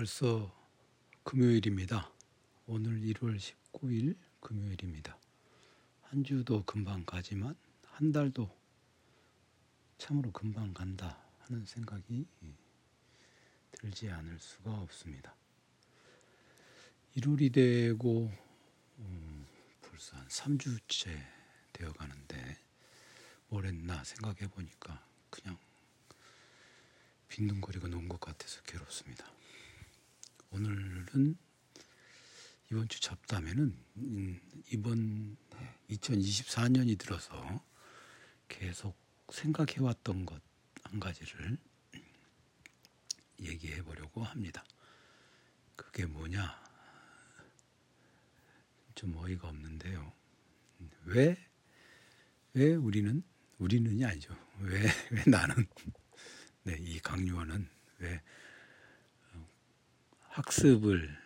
벌써 금요일입니다. 오늘 1월 19일 금요일입니다. 한 주도 금방 가지만 한 달도 참으로 금방 간다 하는 생각이 들지 않을 수가 없습니다. 1월이 되고 음, 벌써 한 3주째 되어 가는데 뭘 했나 생각해 보니까 그냥 빈둥거리고 논 것 같아서 괴롭습니다. 오늘은 이번 주 잡담에는 음, 이번 2024년이 들어서 계속 생각해왔던 것 한 가지를 얘기해 보려고 합니다. 그게 뭐냐? 좀 어이가 없는데요. 왜, 왜 우리는, 우리는이 아니죠. 왜, 왜 나는, 네, 이 강요원은 왜 학습을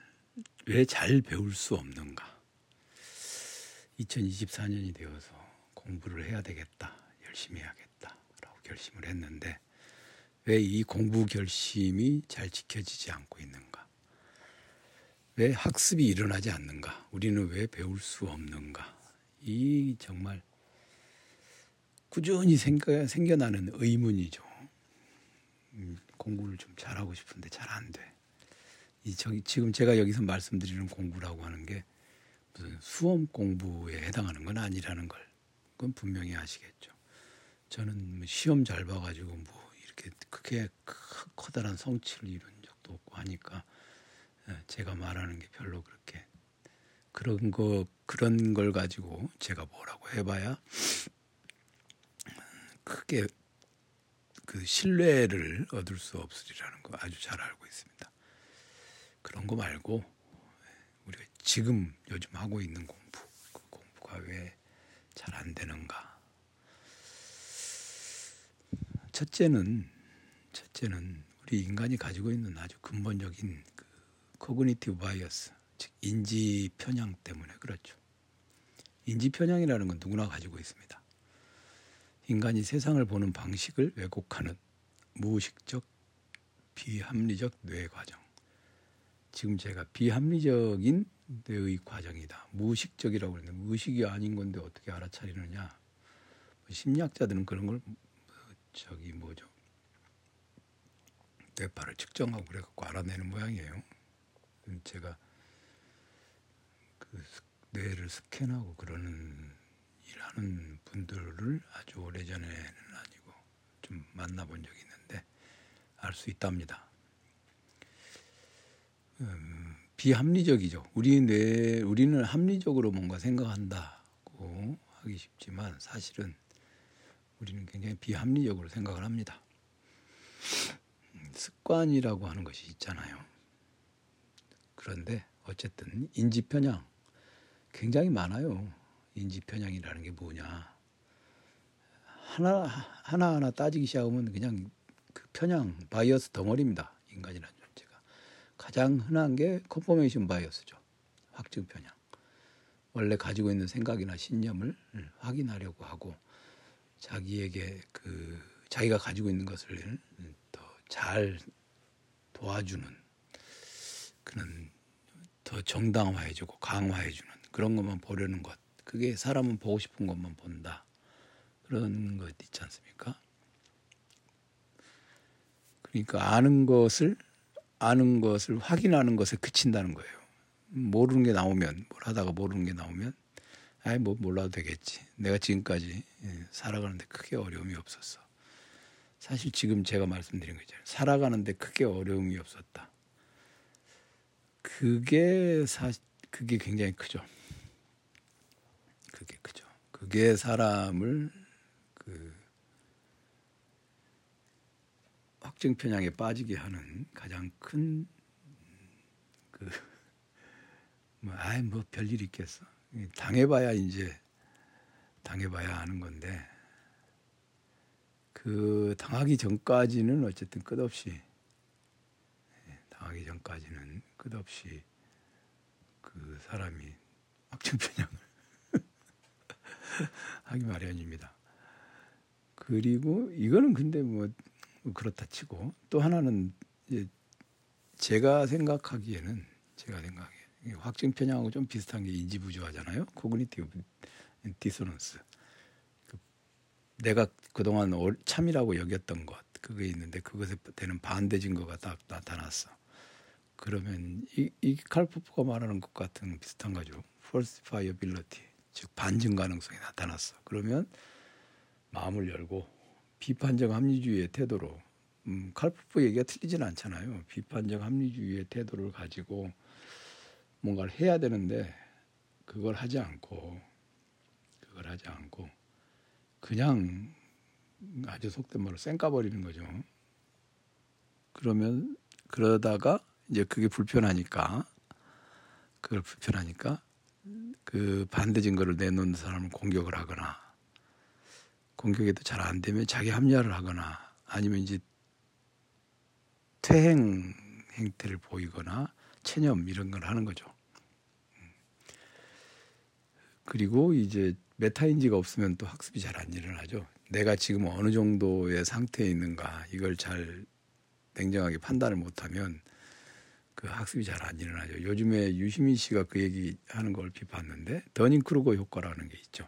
왜 잘 배울 수 없는가? 2024년이 되어서 공부를 해야 되겠다. 열심히 해야겠다 라고 결심을 했는데 왜 이 공부 결심이 잘 지켜지지 않고 있는가? 왜 학습이 일어나지 않는가? 우리는 왜 배울 수 없는가? 이 정말 꾸준히 생겨, 생겨나는 의문이죠. 음, 공부를 좀 잘하고 싶은데 잘 안 돼. 이 저기 지금 제가 여기서 말씀드리는 공부라고 하는 게 무슨 수험 공부에 해당하는 건 아니라는 걸 그건 분명히 아시겠죠. 저는 뭐 시험 잘 봐가지고 뭐 이렇게 크게 커다란 성취를 이룬 적도 없고 하니까 예, 제가 말하는 게 별로 그렇게 그런 거 그런 걸 가지고 제가 뭐라고 해봐야 크게 그 신뢰를 얻을 수 없으리라는 거 아주 잘 알고 있습니다. 그런 거 말고 우리가 지금 요즘 하고 있는 공부 그 공부가 왜 잘 안 되는가? 첫째는 첫째는 우리 인간이 가지고 있는 아주 근본적인 그 cognitive bias 즉 인지 편향 때문에 그렇죠. 인지 편향이라는 건 누구나 가지고 있습니다. 인간이 세상을 보는 방식을 왜곡하는 무의식적 비합리적 뇌 과정. 지금 제가 비합리적인 뇌의 과정이다. 무의식적이라고 그랬는데 무의식이 아닌 건데 어떻게 알아차리느냐. 뭐 심리학자들은 그런 걸 저기 뭐죠. 뇌파를 측정하고 그래갖고 알아내는 모양이에요. 제가 그 뇌를 스캔하고 그러는 일하는 분들을 아주 오래전에는 아니고 좀 만나본 적이 있는데 알 수 있답니다. 음, 비합리적이죠. 우리 뇌 우리는 합리적으로 뭔가 생각한다고 하기 쉽지만 사실은 우리는 굉장히 비합리적으로 생각을 합니다. 음, 습관이라고 하는 것이 있잖아요. 그런데 어쨌든 인지 편향 굉장히 많아요. 인지 편향이라는 게 뭐냐? 하나 하나 하나 따지기 시작하면 그냥 그 편향 bias 덩어리입니다. 존재 가 가장 흔한 게 confirmation bias죠. 확증 편향. 원래 가지고 있는 생각이나 신념을 확인하려고 하고 자기에게 그 자기가 가지고 있는 것을 더 잘 도와주는 그런 더 정당화해주고 강화해주는 그런 것만 보려는 것. 그게 사람은 보고 싶은 것만 본다. 그런 것 있지 않습니까? 그러니까 아는 것을 아는 것을 확인하는 것에 그친다는 거예요. 모르는 게 나오면 뭘 하다가 모르는 게 나오면 아이 뭐 몰라도 되겠지. 내가 지금까지 예, 살아가는데 크게 어려움이 없었어. 사실 지금 제가 말씀드린 거죠. 살아가는데 크게 어려움이 없었다. 그게 사 그게 굉장히 크죠. 그게 크죠. 그게 사람을 확증 편향에 빠지게 하는 가장 큰 그 뭐 아이 뭐 별일 있겠어. 당해봐야 이제 당해봐야 하는 건데 그 당하기 전까지는 어쨌든 끝없이 예, 당하기 전까지는 끝없이 그 사람이 확증 편향을 하기 마련입니다. 그리고 이거는 근데 뭐 그렇다 치고 또 하나는 이제 제가 생각하기에는 제가 생각에 확증 편향하고 좀 비슷한 게 인지 부조하잖아요. cognitive dissonance. 그 내가 그동안 참이라고 여겼던 것 그게 있는데 그것에 되는 반대 증거가 딱 나타났어. 그러면 이, 이 칼 포퍼가 말하는 것 같은 비슷한 거죠. falsifiability 즉 반증 가능성이 나타났어. 그러면 마음을 열고 비판적 합리주의의 태도로 음, 칼포프 얘기가 틀리지는 않잖아요. 비판적 합리주의의 태도를 가지고 뭔가를 해야 되는데 그걸 하지 않고 그걸 하지 않고 그냥 아주 속된 말로 쌩까 버리는 거죠. 그러면 그러다가 이제 그게 불편하니까 그걸 불편하니까 그 반대 증거를 내놓는 사람을 공격을 하거나 공격에도 잘 안 되면 자기 합리화를 하거나 아니면 이제 퇴행 행태를 보이거나 체념 이런 걸 하는 거죠. 그리고 이제 메타인지가 없으면 또 학습이 잘 안 일어나죠. 내가 지금 어느 정도의 상태에 있는가 이걸 잘 냉정하게 판단을 못하면 그 학습이 잘 안 일어나죠. 요즘에 유시민 씨가 그 얘기 하는 걸 비판했는데 더닝 크루거 효과라는 게 있죠.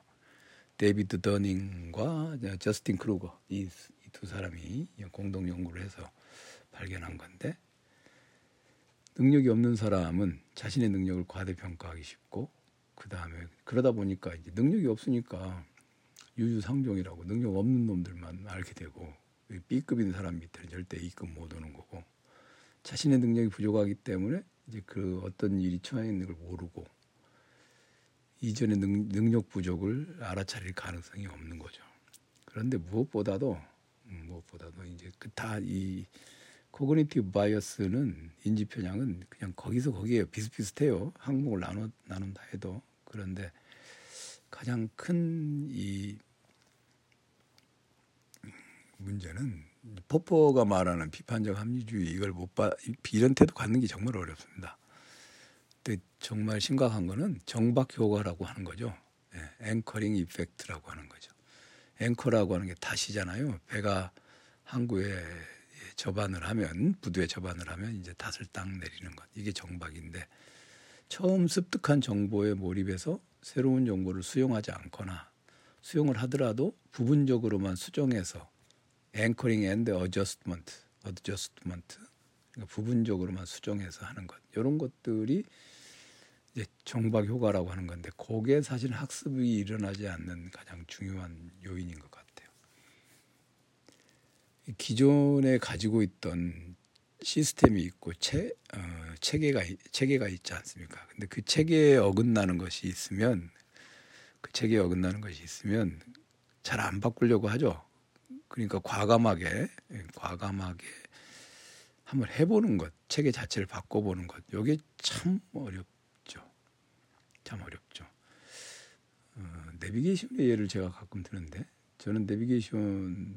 데이비드 더닝과 저스틴 크루거 이 두 사람이 공동 연구를 해서 발견한 건데 능력이 없는 사람은 자신의 능력을 과대평가하기 쉽고 그 다음에 그러다 보니까 이제 능력이 없으니까 유유상종이라고 능력 없는 놈들만 알게 되고 B급인 사람 밑에는 절대 A급 못 오는 거고 자신의 능력이 부족하기 때문에 이제 그 어떤 일이 처해 있는 걸 모르고 이전의 능, 능력 부족을 알아차릴 가능성이 없는 거죠. 그런데 무엇보다도 음, 무엇보다도 이제 그 다 이 cognitive bias는 인지 편향은 그냥 거기서 거기에 비슷비슷해요. 항목을 나눠 나눈다 해도 그런데 가장 큰 이 문제는 포퍼가 말하는 비판적 합리주의 이걸 못 봐, 이런 태도 갖는 게 정말 어렵습니다. 정말 심각한 거는 정박 효과라고 하는 거죠. 네, 앵커링 이펙트라고 하는 거죠. 앵커라고 하는 게 다시잖아요. 배가 항구에 접안을 하면 부두에 접안을 하면 이제 닷을 딱 내리는 것 이게 정박인데 처음 습득한 정보에 몰입해서 새로운 정보를 수용하지 않거나 수용을 하더라도 부분적으로만 수정해서 anchoring and adjustment adjustment 부분적으로만 수정해서 하는 것 이런 것들이 정박 효과라고 하는 건데 그게 사실 학습이 일어나지 않는 가장 중요한 요인인 것 같아요. 기존에 가지고 있던 시스템이 있고 체, 어, 체계가 체계가 있지 않습니까? 근데 그 체계에 어긋나는 것이 있으면 그 체계에 어긋나는 것이 있으면 잘 안 바꾸려고 하죠. 그러니까 과감하게 과감하게 한번 해보는 것, 체계 자체를 바꿔보는 것, 이게 참 어렵죠. 참 어렵죠. 어, 내비게이션의 예를 제가 가끔 드는데 저는 내비게이션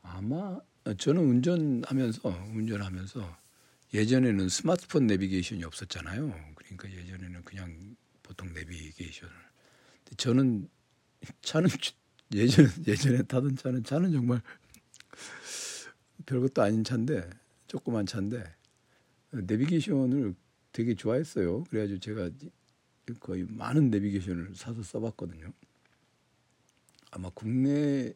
아마 저는 운전하면서 운전하면서 예전에는 스마트폰 내비게이션이 없었잖아요. 그러니까 예전에는 그냥 보통 내비게이션을. 저는 차는 예전 예전에 타던 차는 차는 정말 별것도 아닌 차인데 조그만 차인데 내비게이션을 되게 좋아했어요. 그래가지고 제가 거의 많은 내비게이션을 사서 써봤거든요. 아마 국내에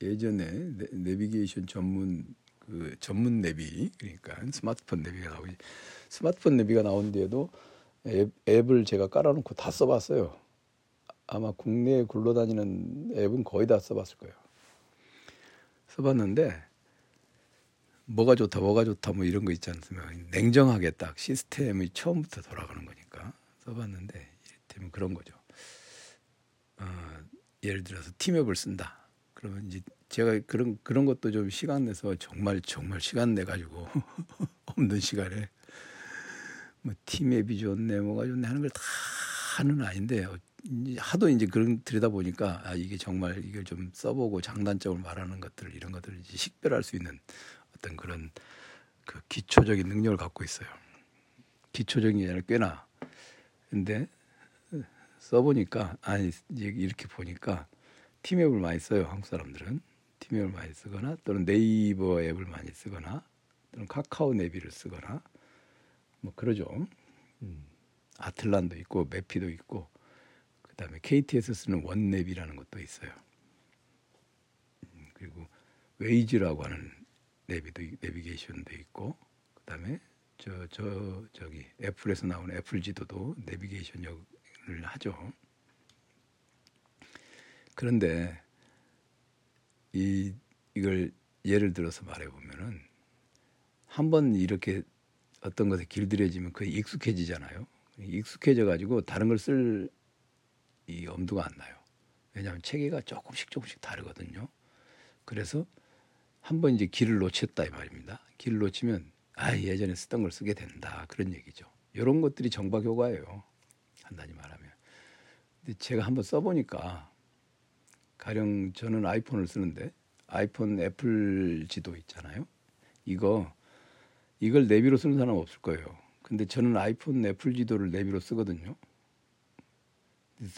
예전에 내비게이션 전문 그 전문 내비 그러니까 스마트폰 내비가 나오지 스마트폰 내비가 나온 뒤에도 앱, 앱을 제가 깔아놓고 다 써봤어요. 아마 국내에 굴러다니는 앱은 거의 다 써봤을 거예요. 써봤는데 뭐가 좋다, 뭐가 좋다, 뭐 이런 거 있지 않습니까? 냉정하게 딱 시스템이 처음부터 돌아가는 거니까 써봤는데 이를테면 그런 거죠. 어, 예를 들어서 팀앱을 쓴다. 그러면 이제 제가 그런 그런 것도 좀 시간 내서 정말 정말 시간 내 가지고 없는 시간에 뭐 팀앱이 좋네 뭐가 좋네 하는 걸 다 하는 아닌데 하도 이제 그런 들여다 보니까 아 이게 정말 이걸 좀 써보고 장단점을 말하는 것들 이런 것들을 이제 식별할 수 있는 어떤 그런 그 기초적인 능력을 갖고 있어요. 기초적인 게 아니라 꽤나 근데 써보니까 아니 이렇게 보니까 팀 앱을 많이 써요 한국 사람들은 팀 앱을 많이 쓰거나 또는 네이버 앱을 많이 쓰거나 또는 카카오 내비를 쓰거나 뭐 그러죠. 음. 아틀란도 있고 메피도 있고 그다음에 KT에서 쓰는 원내비라는 것도 있어요. 음, 그리고 웨이즈라고 하는 내비도 내비게이션도 있고 그다음에 저 저 저, 기 애플에서 나오는 애플 지도도 내비게이션 역을 하죠. 그런데 이 이걸 예를 들어서 말해 보면은 한 번 이렇게 어떤 것에 길들여지면 거의 익숙해지잖아요. 익숙해져 가지고 다른 걸 쓸 이 엄두가 안 나요. 왜냐하면 체계가 조금씩 조금씩 다르거든요. 그래서 한번 이제 길을 놓쳤다 이 말입니다. 길을 놓치면 아 예전에 쓰던 걸 쓰게 된다 그런 얘기죠. 이런 것들이 정박 효과예요. 간단히 말하면. 근데 제가 한번 써보니까 가령 저는 아이폰을 쓰는데 아이폰 애플 지도 있잖아요. 이거 이걸 내비로 쓰는 사람 없을 거예요. 근데 저는 아이폰 애플 지도를 내비로 쓰거든요.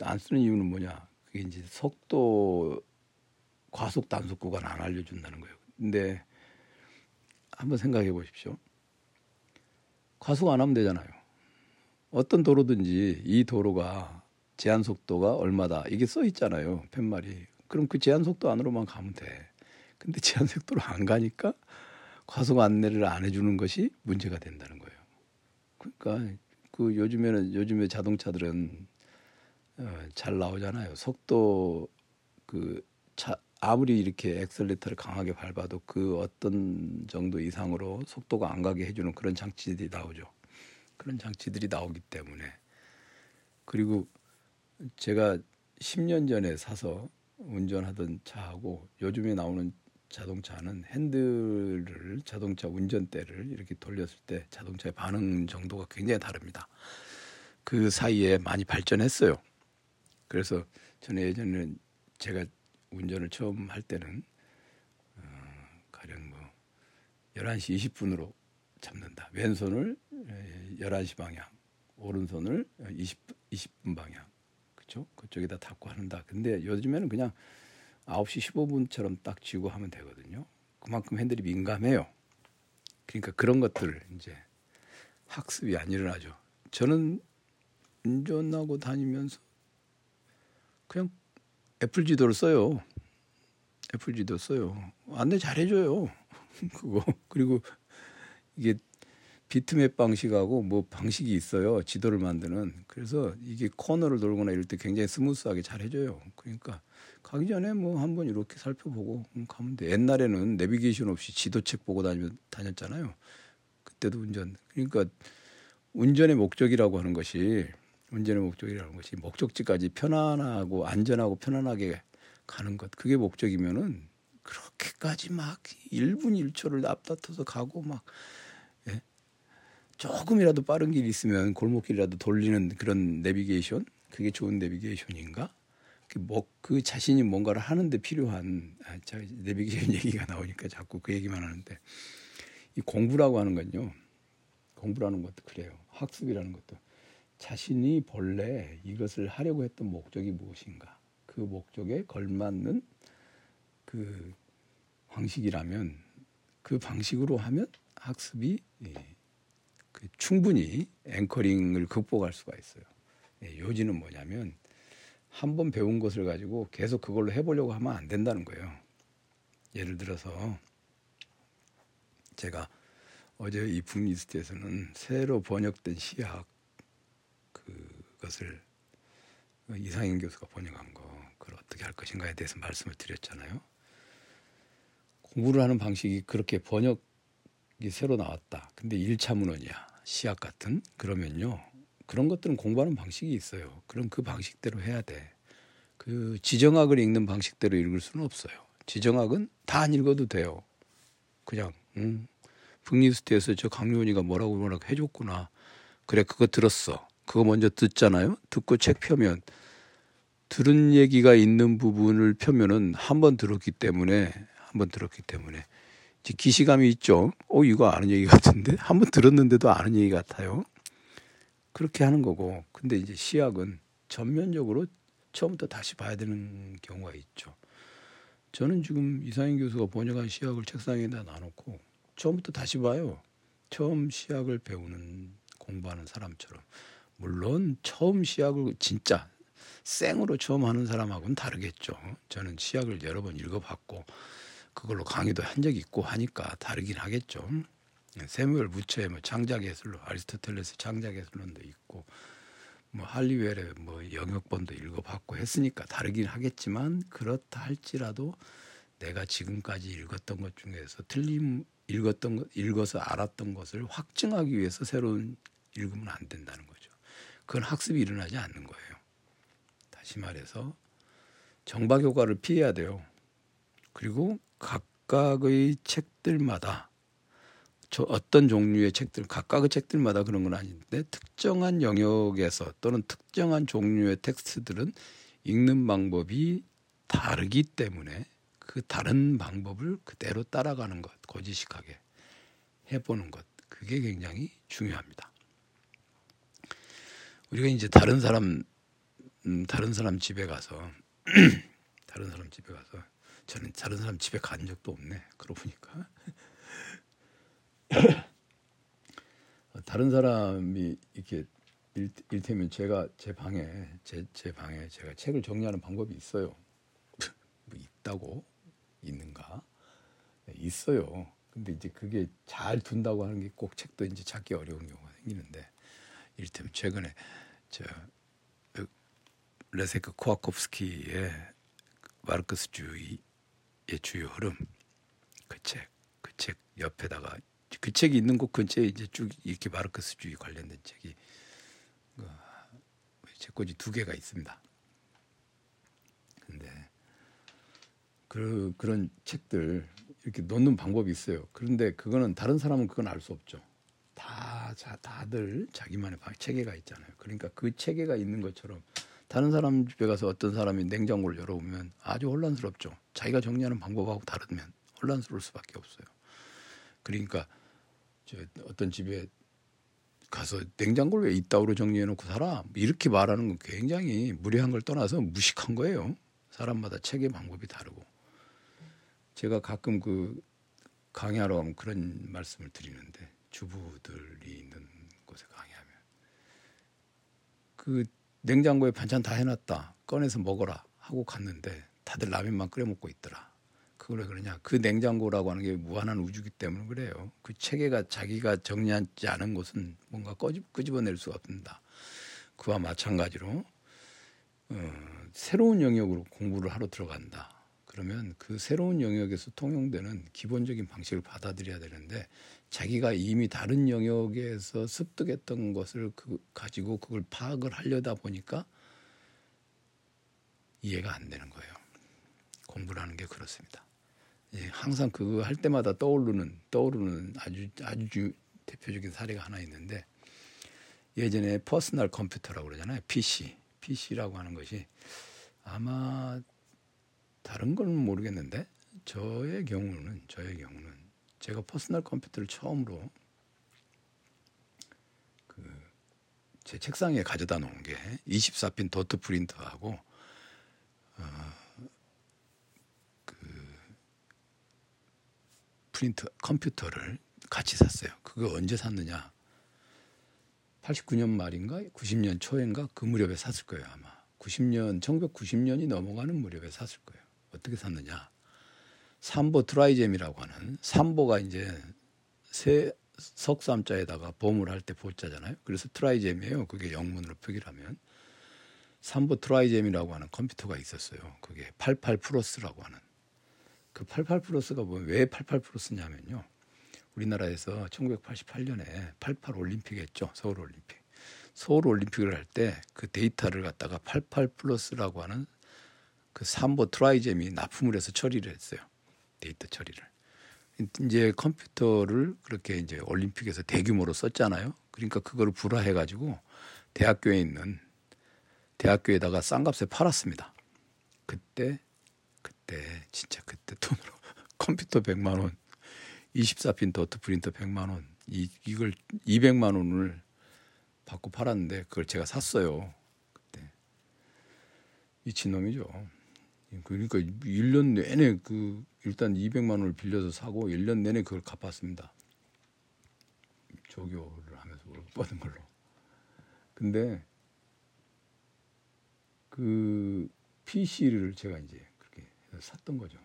안 쓰는 이유는 뭐냐? 그게 이제 속도 과속 단속 구간 안 알려준다는 거예요. 근데 한번 생각해 보십시오. 과속 안 하면 되잖아요. 어떤 도로든지 이 도로가 제한 속도가 얼마다 이게 써 있잖아요. 팻말이. 그럼 그 제한 속도 안으로만 가면 돼. 근데 제한 속도로 안 가니까 과속 안내를 안 해주는 것이 문제가 된다는 거예요. 그러니까 그 요즘에는 요즘에 자동차들은 어, 잘 나오잖아요. 속도 그 차 아무리 이렇게 엑셀레터를 강하게 밟아도 그 어떤 정도 이상으로 속도가 안 가게 해주는 그런 장치들이 나오죠. 그런 장치들이 나오기 때문에 그리고 제가 10년 전에 사서 운전하던 차하고 요즘에 나오는 자동차는 핸들을 자동차 운전대를 이렇게 돌렸을 때 자동차의 반응 정도가 굉장히 다릅니다. 그 사이에 많이 발전했어요. 그래서 저는 예전에는 제가 운전을 처음 할 때는 어, 가령 뭐 11시 20분으로 잡는다. 왼손을 11시 방향, 오른손을 20, 20분 방향. 그렇죠? 그쪽에다 닫고 하는다. 근데 요즘에는 그냥 9시 15분처럼 딱 쥐고 하면 되거든요. 그만큼 핸들이 민감해요. 그러니까 그런 것들 이제 학습이 안 일어나죠. 저는 운전하고 다니면서 그냥 애플 지도를 써요. 애플 지도 써요. 안내 잘 해줘요. 그거 그리고 이게 비트맵 방식하고 뭐 방식이 있어요. 지도를 만드는. 그래서 이게 코너를 돌거나 이럴 때 굉장히 smooth하게 잘 해줘요. 그러니까 가기 전에 뭐 한번 이렇게 살펴보고 가면 돼. 옛날에는 내비게이션 없이 지도책 보고 다니, 다녔잖아요. 그때도 운전. 그러니까 운전의 목적이라고 하는 것이 운전의 목적이라는 것이 목적지까지 편안하고 안전하고 편안하게 가는 것. 그게 목적이면은 그렇게까지 막 1분 1초를 앞다퉈서 가고 막 예? 조금이라도 빠른 길이 있으면 골목길이라도 돌리는 그런 내비게이션 그게 좋은 내비게이션인가? 그, 뭐, 그 자신이 뭔가를 하는데 필요한 아, 자, 내비게이션 얘기가 나오니까 자꾸 그 얘기만 하는데 이 공부라고 하는 건요. 공부라는 것도 그래요. 학습이라는 것도 자신이 본래 이것을 하려고 했던 목적이 무엇인가 그 목적에 걸맞는 그 방식이라면 그 방식으로 하면 학습이 예, 그 충분히 앵커링을 극복할 수가 있어요. 예, 요지는 뭐냐면 한 번 배운 것을 가지고 계속 그걸로 해보려고 하면 안 된다는 거예요. 예를 들어서 제가 어제 이 북리스트에서는 새로 번역된 시학 그것을 이상인 교수가 번역한 거 그걸 어떻게 할 것인가에 대해서 말씀을 드렸잖아요. 공부를 하는 방식이 그렇게 번역이 새로 나왔다. 근데 1차 문헌이야. 시학 같은 그러면요. 그런 것들은 공부하는 방식이 있어요. 그럼 그 방식대로 해야 돼. 그 지정학을 읽는 방식대로 읽을 수는 없어요. 지정학은 다 안 읽어도 돼요. 그냥 음, 북리스트에서 저 강요원이가 뭐라고 뭐라고 해줬구나. 그래 그거 들었어. 그거 먼저 듣잖아요. 듣고 책 펴면 들은 얘기가 있는 부분을 펴면은 한 번 들었기 때문에 한 번 들었기 때문에 이제 기시감이 있죠. 어 이거 아는 얘기 같은데 한 번 들었는데도 아는 얘기 같아요. 그렇게 하는 거고. 근데 이제 시약은 전면적으로 처음부터 다시 봐야 되는 경우가 있죠. 저는 지금 이상인 교수가 번역한 시약을 책상에다 놔놓고 처음부터 다시 봐요. 처음 시약을 배우는 공부하는 사람처럼 물론 처음 시약을 진짜 생으로 처음 하는 사람하고는 다르겠죠. 저는 시약을 여러 번 읽어봤고 그걸로 강의도 한 적이 있고 하니까 다르긴 하겠죠. 세무엘 부처의 뭐 창작예술로 아리스토텔레스 창작예술론도 있고 뭐 할리웰의 뭐 영역본도 읽어봤고 했으니까 다르긴 하겠지만 그렇다 할지라도 내가 지금까지 읽었던 것 중에서 틀림 읽었던 것 읽어서 알았던 것을 확증하기 위해서 새로운 읽으면 안 된다는 거죠. 그건 학습이 일어나지 않는 거예요. 다시 말해서 정박 효과를 피해야 돼요. 그리고 각각의 책들마다 저 어떤 종류의 책들 각각의 책들마다 그런 건 아닌데 특정한 영역에서 또는 특정한 종류의 텍스트들은 읽는 방법이 다르기 때문에 그 다른 방법을 그대로 따라가는 것 고지식하게 해보는 것 그게 굉장히 중요합니다. 우리가 이제 다른 사람 음, 다른 사람 집에 가서 다른 사람 집에 가서 저는 다른 사람 집에 간 적도 없네. 그러고 보니까 다른 사람이 이렇게 일, 일테면 제가 제 방에 제, 제 방에 제가 책을 정리하는 방법이 있어요. 뭐 있다고 있는가? 네, 있어요. 근데 이제 그게 잘 둔다고 하는 게 꼭 책도 이제 찾기 어려운 경우가 생기는데 이를테면 최근에 저 레세크 코아코프스키의 마르크스 주의의 주요 흐름 그 책, 그 책 옆에다가 그 책이 있는 곳 근처에 이제 쭉 이렇게 마르크스 주의 관련된 책이 그 책꽂이 두 개가 있습니다. 근데 그 그런 책들 이렇게 놓는 방법이 있어요. 그런데 그거는 다른 사람은 그건 알 수 없죠. 다 자, 다들 자기만의 체계가 있잖아요. 그러니까 그 체계가 있는 것처럼 다른 사람 집에 가서 어떤 사람이 냉장고를 열어보면 아주 혼란스럽죠. 자기가 정리하는 방법하고 다르면 혼란스러울 수밖에 없어요. 그러니까 저 어떤 집에 가서 냉장고를 왜 이따구로 정리해놓고 살아? 이렇게 말하는 건 굉장히 무례한 걸 떠나서 무식한 거예요. 사람마다 체계 방법이 다르고 제가 가끔 그 강의하러 가면 그런 말씀을 드리는데 주부들이 있는 곳에 강의하면 그 냉장고에 반찬 다 해놨다. 꺼내서 먹어라. 하고 갔는데 다들 라면만 끓여 먹고 있더라. 그걸 왜 그러냐. 그 냉장고라고 하는 게 무한한 우주기 때문에 그래요. 그 체계가 자기가 정리하지 않은 곳은 뭔가 꺼집, 끄집어낼 수가 없다. 그와 마찬가지로 어, 새로운 영역으로 공부를 하러 들어간다. 그러면 그 새로운 영역에서 통용되는 기본적인 방식을 받아들여야 되는데 자기가 이미 다른 영역에서 습득했던 것을 그 가지고 그걸 파악을 하려다 보니까 이해가 안 되는 거예요. 공부라는 게 그렇습니다. 예, 항상 그거 할 때마다 떠오르는 떠오르는 아주 아주 대표적인 사례가 하나 있는데 예전에 퍼스널 컴퓨터라고 그러잖아요. PC. PC라고 하는 것이 아마 다른 건 모르겠는데 저의 경우는 저의 경우는 제가 퍼스널 컴퓨터를 처음으로 그 제 책상에 가져다 놓은 게 24핀 도트 프린터하고 어, 그 프린터 컴퓨터를 같이 샀어요. 그거 언제 샀느냐? 89년 말인가 90년 초인가 그 무렵에 샀을 거예요 아마 90년 1990년이 넘어가는 무렵에 샀을 거예요 어떻게 샀느냐 삼보 TriGem이라고 하는 삼보가 이제 세 석삼자에다가 보물 할 때 보자잖아요. 그래서 TriGem이에요. 그게 영문으로 표기를 하면 삼보 TriGem이라고 하는 컴퓨터가 있었어요. 그게 88 플러스라고 하는 그 88 플러스가 뭐 왜 88 플러스냐면요. 우리나라에서 1988년에 88 올림픽 했죠. 서울 올림픽. 서울 올림픽을 할 때 그 데이터를 갖다가 88 플러스라고 하는 그 삼보 TriGem이 납품을 해서 처리를 했어요. 데이터 처리를. 이제 컴퓨터를 그렇게 이제 올림픽에서 대규모로 썼잖아요. 그러니까 그거를 불하해 가지고 대학교에 있는 대학교에다가 싼 값에 팔았습니다. 그때 그때 진짜 그때 돈으로 컴퓨터 100만 원, 24핀 도트 프린터 100만 원, 이 이걸 200만 원을 받고 팔았는데 그걸 제가 샀어요. 그때 미친놈이죠. 그러니까 1년 내내 그 일단 200만 원을 빌려서 사고 1년 내내 그걸 갚았습니다. 조교를 하면서 받은 걸로. 근데 그 PC를 제가 이제 그렇게 샀던 거죠.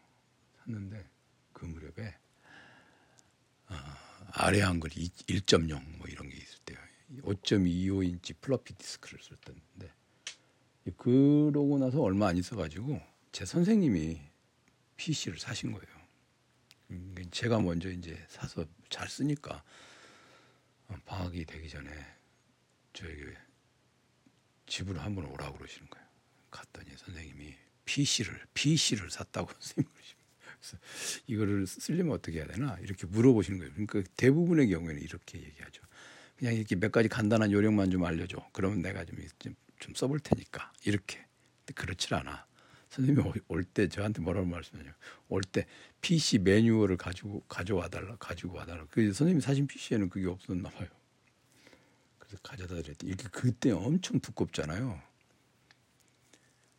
샀는데 그 무렵에 아, 아래 한글 1.0뭐 이런 게 있을 때요. 5.25인치 플러피 디스크를 썼던데 그러고 나서 얼마 안 있어가지고 제 선생님이 PC를 사신 거예요. 음, 제가 먼저 이제 사서 잘 쓰니까 방학이 되기 전에 저에게 집으로 한번 오라고 그러시는 거예요. 갔더니 선생님이 PC를 PC를 샀다고 선생님 그래서 이거를 쓰려면 어떻게 해야 되나 이렇게 물어보시는 거예요. 그러니까 대부분의 경우에는 이렇게 얘기하죠. 그냥 이렇게 몇 가지 간단한 요령만 좀 알려줘. 그러면 내가 좀, 좀, 좀 써볼 테니까 이렇게. 그렇지 않아. 선생님이 올 때 저한테 뭐라고 말씀하냐. 올 때 PC 매뉴얼을 가지고 가져와 달라, 가지고 와 달라. 그 선생님 사신 PC에는 그게 없었나 봐요. 그래서 가져다 드렸더니 이게 그때 엄청 두껍잖아요.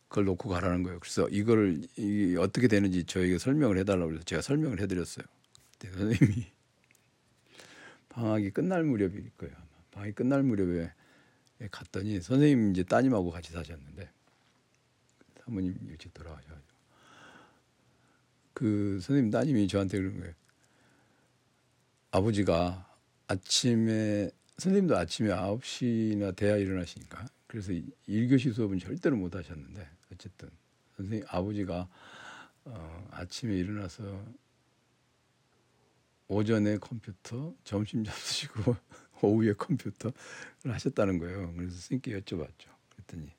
그걸 놓고 가라는 거예요. 그래서 이거를 이 어떻게 되는지 저에게 설명을 해달라고 해서 제가 설명을 해드렸어요. 그때 선생님이 방학이 끝날 무렵일 거예요. 아마. 방학이 끝날 무렵에 갔더니 선생님 이제 따님하고 같이 사셨는데 사모님 일찍 돌아가셔가지고 그 선생님 따님이 저한테 그런 거예요. 아버지가 아침에 선생님도 아침에 9시나 돼야 일어나시니까 그래서 1교시 수업은 절대로 못 하셨는데 어쨌든 선생님 아버지가 어, 아침에 일어나서 오전에 컴퓨터, 점심 잡수시고 오후에 컴퓨터를 하셨다는 거예요. 그래서 선생님께 여쭤봤죠. 그랬더니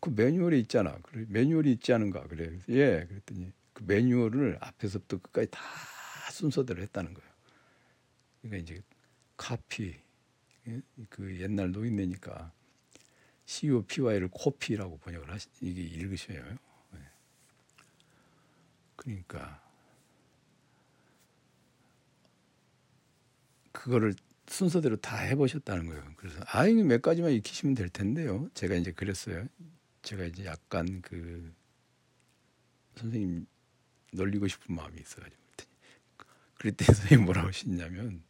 그 매뉴얼이 있잖아. 그래 매뉴얼이 있지 않은가? 그래. 그래서 예. 그랬더니 그 매뉴얼을 앞에서부터 끝까지 다 순서대로 했다는 거예요. 그러니까 이제 카피 예? 그 옛날 노인네니까 COPY를 코피라고 번역을 하시 이게 읽으셔요. 네. 그러니까 그거를 순서대로 다 해보셨다는 거예요. 그래서 아 이거 몇 가지만 익히시면 될 텐데요. 제가 이제 그랬어요. 제가 이제 약간 그 선생님 놀리고 싶은 마음이 있어가지고 그랬더니 선생님 뭐라고 하시냐면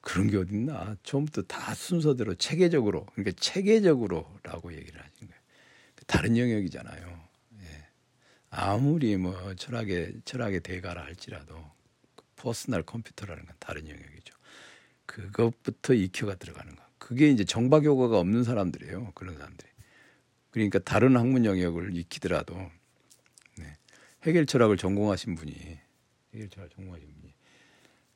그런 게 어딨나 처음부터 다 순서대로 체계적으로 그러니까 체계적으로라고 얘기를 하신 거예요. 다른 영역이잖아요. 예. 아무리 뭐 철학의 철학의 대가라 할지라도 퍼스널 컴퓨터라는 건 다른 영역이죠. 그것부터 익혀가 들어가는 거. 그게 이제 정박 효과가 없는 사람들이에요. 그런 사람들이. 그러니까 다른 학문 영역을 익히더라도 네. 해결 철학을 전공하신 분이 해결 철학 전공하신 분이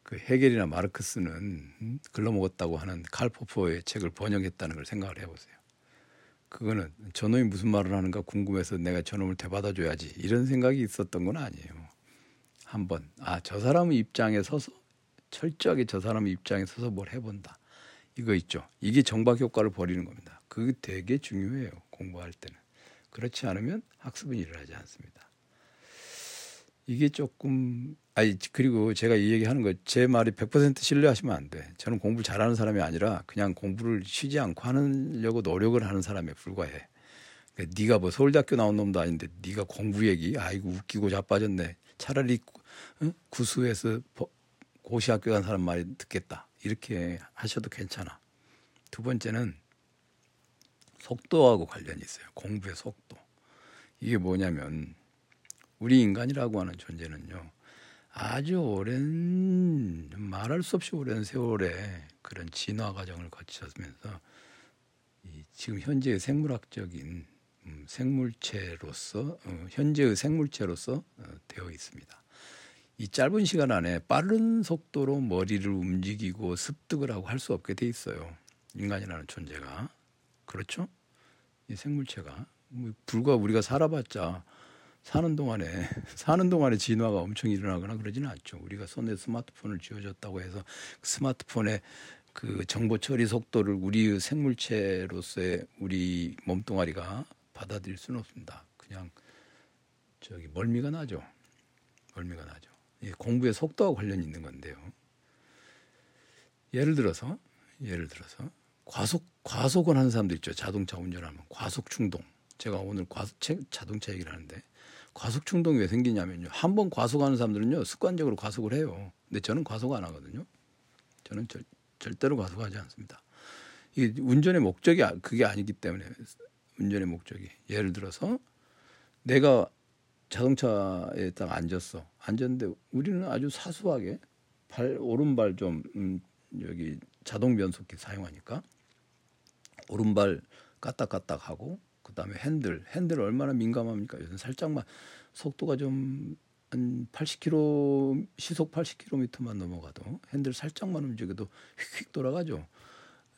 그 해결이나 마르크스는 글러먹었다고 하는 칼포퍼의 책을 번역했다는 걸 생각을 해보세요. 그거는 저놈이 무슨 말을 하는가 궁금해서 내가 저놈을 대받아줘야지 이런 생각이 있었던 건 아니에요. 한번 아 저 사람의 입장에 서서 철저하게 저 사람의 입장에 서서 뭘 해본다. 이거 있죠. 이게 정박 효과를 벌이는 겁니다. 그게 되게 중요해요. 공부할 때는. 그렇지 않으면 학습은 일어나지 않습니다. 이게 조금 아니 그리고 제가 이 얘기하는 거 제 말이 100% 신뢰하시면 안 돼. 저는 공부 잘하는 사람이 아니라 그냥 공부를 쉬지 않고 하려고 노력을 하는 사람에 불과해. 그러니까 네가 뭐 서울대학교 나온 놈도 아닌데 네가 공부 얘기 아이고 웃기고 자빠졌네. 차라리 구수해서 고시학교 간 사람 말이 듣겠다. 이렇게 하셔도 괜찮아. 두 번째는 속도하고 관련이 있어요. 공부의 속도. 이게 뭐냐면 우리 인간이라고 하는 존재는요. 아주 오랜 말할 수 없이 오랜 세월의 그런 진화 과정을 거치면서 이 지금 현재의 생물학적인 음, 생물체로서 어, 현재의 생물체로서 어, 되어 있습니다. 이 짧은 시간 안에 빠른 속도로 머리를 움직이고 습득을 하고 할 수 없게 돼 있어요. 인간이라는 존재가 그렇죠? 이 생물체가 뭐 불과 우리가 살아봤자 사는 동안에 사는 동안에 진화가 엄청 일어나거나 그러지는 않죠. 우리가 손에 스마트폰을 쥐어줬다고 해서 스마트폰의 그 정보 처리 속도를 우리의 생물체로서의 우리 몸뚱아리가 받아들일 수는 없습니다. 그냥 저기 멀미가 나죠. 멀미가 나죠. 공부의 속도와 관련이 있는 건데요. 예를 들어서 예를 들어서 과속 과속을 하는 사람들 있죠. 자동차 운전하면 과속 충동. 제가 오늘 과속 자동차 얘기를 하는데 과속 충동이 왜 생기냐면요. 한 번 과속하는 사람들은요 습관적으로 과속을 해요. 근데 저는 과속 안 하거든요. 저는 절, 절대로 과속하지 않습니다. 이 운전의 목적이 아, 그게 아니기 때문에 운전의 목적이 예를 들어서 내가 자동차에 딱 앉았어. 앉았는데 우리는 아주 사소하게 발 오른발 좀 음, 여기 자동 변속기 사용하니까 오른발 까딱까딱 하고 그다음에 핸들 핸들 얼마나 민감합니까? 요즘 살짝만 속도가 좀 한 80km 시속 80km만 넘어가도 핸들 살짝만 움직여도 휙휙 돌아가죠.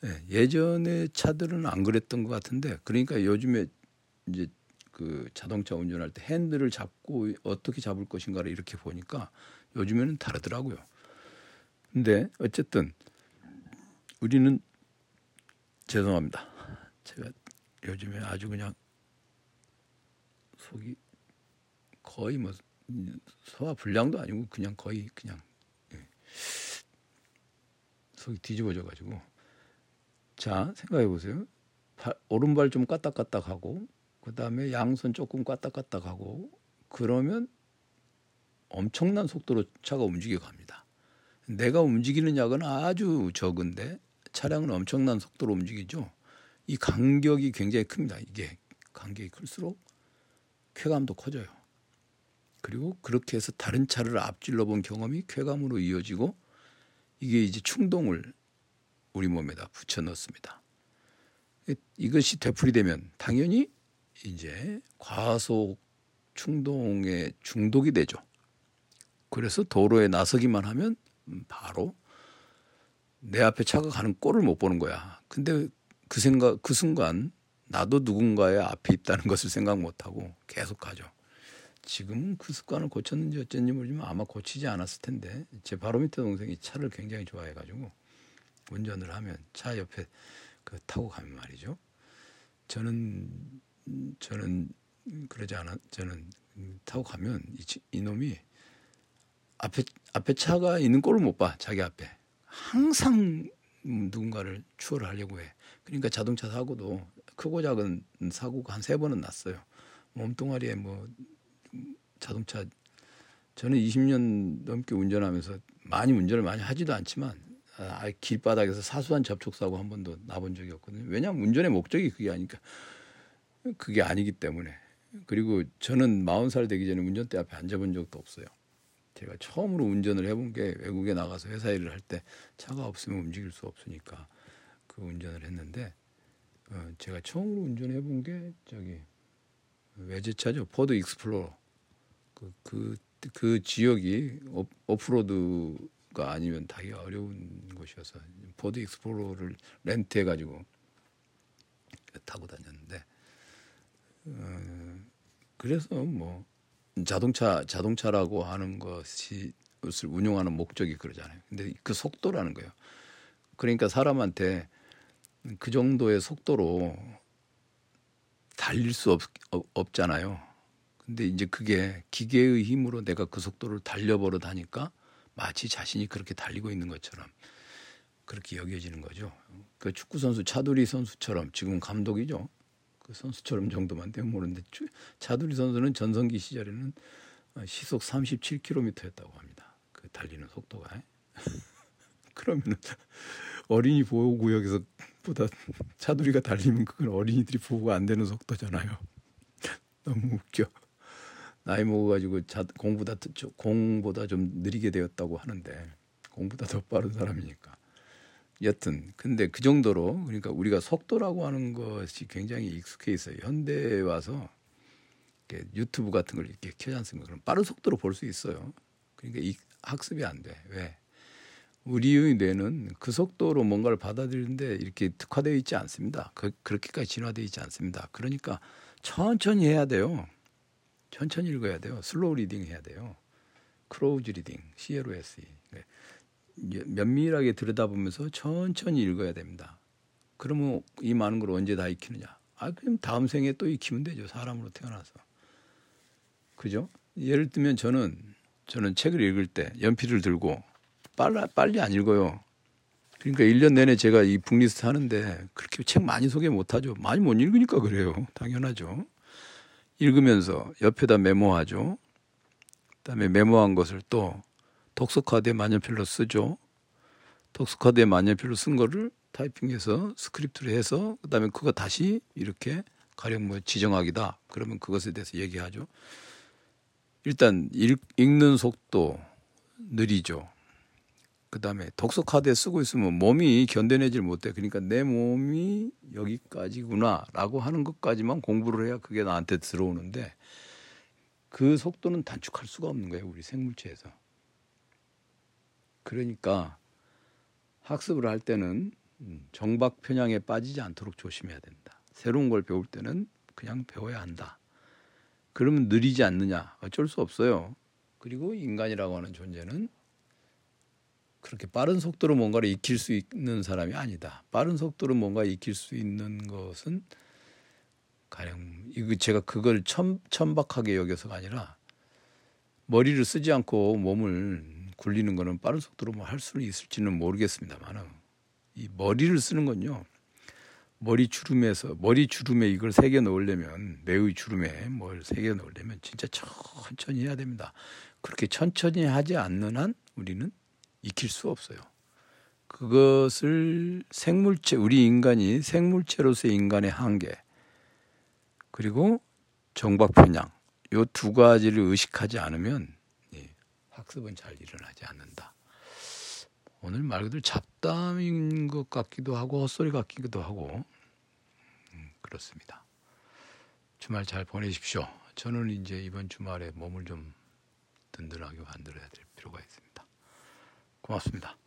예, 예전에 차들은 안 그랬던 것 같은데 그러니까 요즘에 이제 그 자동차 운전할 때 핸들을 잡고 어떻게 잡을 것인가를 이렇게 보니까 요즘에는 다르더라고요. 근데 어쨌든 우리는 죄송합니다. 제가 요즘에 아주 그냥 속이 거의 뭐 소화 불량도 아니고 그냥 거의 그냥 예. 속이 뒤집어져 가지고 자 생각해 보세요. 오른발 좀 까딱까딱하고 그 다음에 양손 조금 까딱까딱하고 그러면 엄청난 속도로 차가 움직여 갑니다. 내가 움직이는 약은 아주 적은데 차량은 엄청난 속도로 움직이죠. 이 간격이 굉장히 큽니다. 이게 간격이 클수록 쾌감도 커져요. 그리고 그렇게 해서 다른 차를 앞질러 본 경험이 쾌감으로 이어지고 이게 이제 충동을 우리 몸에다 붙여 넣습니다. 이것이 되풀이되면 당연히 이제 과속 충동에 중독이 되죠. 그래서 도로에 나서기만 하면 바로 내 앞에 차가 가는 꼴을 못 보는 거야. 근데 그 생각 그 순간 나도 누군가의 앞에 있다는 것을 생각 못 하고 계속 가죠. 지금은 그 습관을 고쳤는지 어쩐지 모르지만 아마 고치지 않았을 텐데 제 바로 밑에 동생이 차를 굉장히 좋아해 가지고 운전을 하면 차 옆에 그 타고 가면 말이죠. 저는 저는 그러지 않아 저는 타고 가면 이, 이 놈이 앞에 앞에 차가 있는 꼴을 못 봐. 자기 앞에. 항상 누군가를 추월을 하려고 해. 그러니까 자동차 사고도 크고 작은 사고가 한 세 번은 났어요. 몸뚱아리에 뭐 자동차 저는 20년 넘게 운전하면서 많이 운전을 많이 하지도 않지만 아, 길바닥에서 사소한 접촉 사고 한 번도 나본 적이 없거든요. 왜냐하면 운전의 목적이 그게 아니까 그게 아니기 때문에 그리고 저는 마흔 살 되기 전에 운전대 앞에 앉아본 적도 없어요. 제가 처음으로 운전을 해본 게 외국에 나가서 회사 일을 할 때 차가 없으면 움직일 수 없으니까 그 운전을 했는데 어, 제가 처음으로 운전해 본 게 저기 외제차죠. Ford Explorer. 그, 그, 그 지역이 오, 오프로드가 아니면 타기 어려운 곳이어서 Ford Explorer를 렌트해 가지고 타고 다녔는데 어, 그래서 뭐 자동차 자동차라고 하는 것이 것을 운용하는 목적이 그러잖아요. 근데 그 속도라는 거예요. 그러니까 사람한테 그 정도의 속도로 달릴 수 없, 없잖아요. 근데 이제 그게 기계의 힘으로 내가 그 속도를 달려버릇 하니까 마치 자신이 그렇게 달리고 있는 것처럼 그렇게 여겨지는 거죠. 그 축구 선수 차두리 선수처럼 지금 감독이죠. 그 선수처럼 정도만 되면 모르는데 차두리 선수는 전성기 시절에는 시속 37km였다고 합니다. 그 달리는 속도가. 그러면 어린이 보호 구역에서 보다 차두리가 달리면 그건 어린이들이 보호가 안 되는 속도잖아요. 너무 웃겨. 나이 먹어가지고 자, 공보다 공보다 좀 느리게 되었다고 하는데 공보다 더 빠른 사람이니까. 여튼 근데 그 정도로 그러니까 우리가 속도라고 하는 것이 굉장히 익숙해 있어요. 현대에 와서 이렇게 유튜브 같은 걸 이렇게 켜지 않습니까? 그럼 빠른 속도로 볼 수 있어요. 그러니까 이 학습이 안 돼. 왜? 우리의 뇌는 그 속도로 뭔가를 받아들이는데 이렇게 특화되어 있지 않습니다. 그, 그렇게까지 진화되어 있지 않습니다. 그러니까 천천히 해야 돼요. 천천히 읽어야 돼요. slow reading 해야 돼요. close reading, CLOSE. 면밀하게 들여다보면서 천천히 읽어야 됩니다. 그러면 이 많은 걸 언제 다 익히느냐? 아, 그럼 다음 생에 또 익히면 되죠. 사람으로 태어나서. 그죠? 예를 들면 저는 저는 책을 읽을 때 연필을 들고 빨리 빨리 안 읽어요. 그러니까 1년 내내 제가 이 북리스트 하는데 그렇게 책 많이 소개 못 하죠. 많이 못 읽으니까 그래요. 당연하죠. 읽으면서 옆에다 메모하죠. 그다음에 메모한 것을 또 독서카드에 만년필로 쓰죠. 독서카드에 만년필로 쓴 거를 타이핑해서 스크립트를 해서 그다음에 그거 다시 이렇게 가령 뭐 지정하기다. 그러면 그것에 대해서 얘기하죠. 일단 읽, 읽는 속도 느리죠. 그다음에 독서 카드에 쓰고 있으면 몸이 견뎌내질 못해. 그러니까 내 몸이 여기까지구나라고 하는 것까지만 공부를 해야 그게 나한테 들어오는데 그 속도는 단축할 수가 없는 거예요. 우리 생물체에서. 그러니까 학습을 할 때는 정박 편향에 빠지지 않도록 조심해야 된다. 새로운 걸 배울 때는 그냥 배워야 한다. 그러면 느리지 않느냐? 어쩔 수 없어요. 그리고 인간이라고 하는 존재는 그렇게 빠른 속도로 뭔가를 익힐 수 있는 사람이 아니다. 빠른 속도로 뭔가 익힐 수 있는 것은 가령 이거 제가 그걸 천, 천박하게 여겨서가 아니라 머리를 쓰지 않고 몸을 굴리는 거는 빠른 속도로 뭐 할 수는 있을지는 모르겠습니다만 이 머리를 쓰는 건요. 머리 주름에서 머리 주름에 이걸 새겨 넣으려면 매의 주름에 뭘 새겨 넣으려면 진짜 천천히 해야 됩니다. 그렇게 천천히 하지 않는 한 우리는 익힐 수 없어요. 그것을 생물체 우리 인간이 생물체로서의 인간의 한계 그리고 정박 편향 요 두 가지를 의식하지 않으면 학습은 잘 일어나지 않는다. 오늘 말 그대로 잡담인 것 같기도 하고 헛소리 같기도 하고 음, 그렇습니다. 주말 잘 보내십시오. 저는 이제 이번 주말에 몸을 좀 든든하게 만들어야 될 필요가 있습니다. 고맙습니다.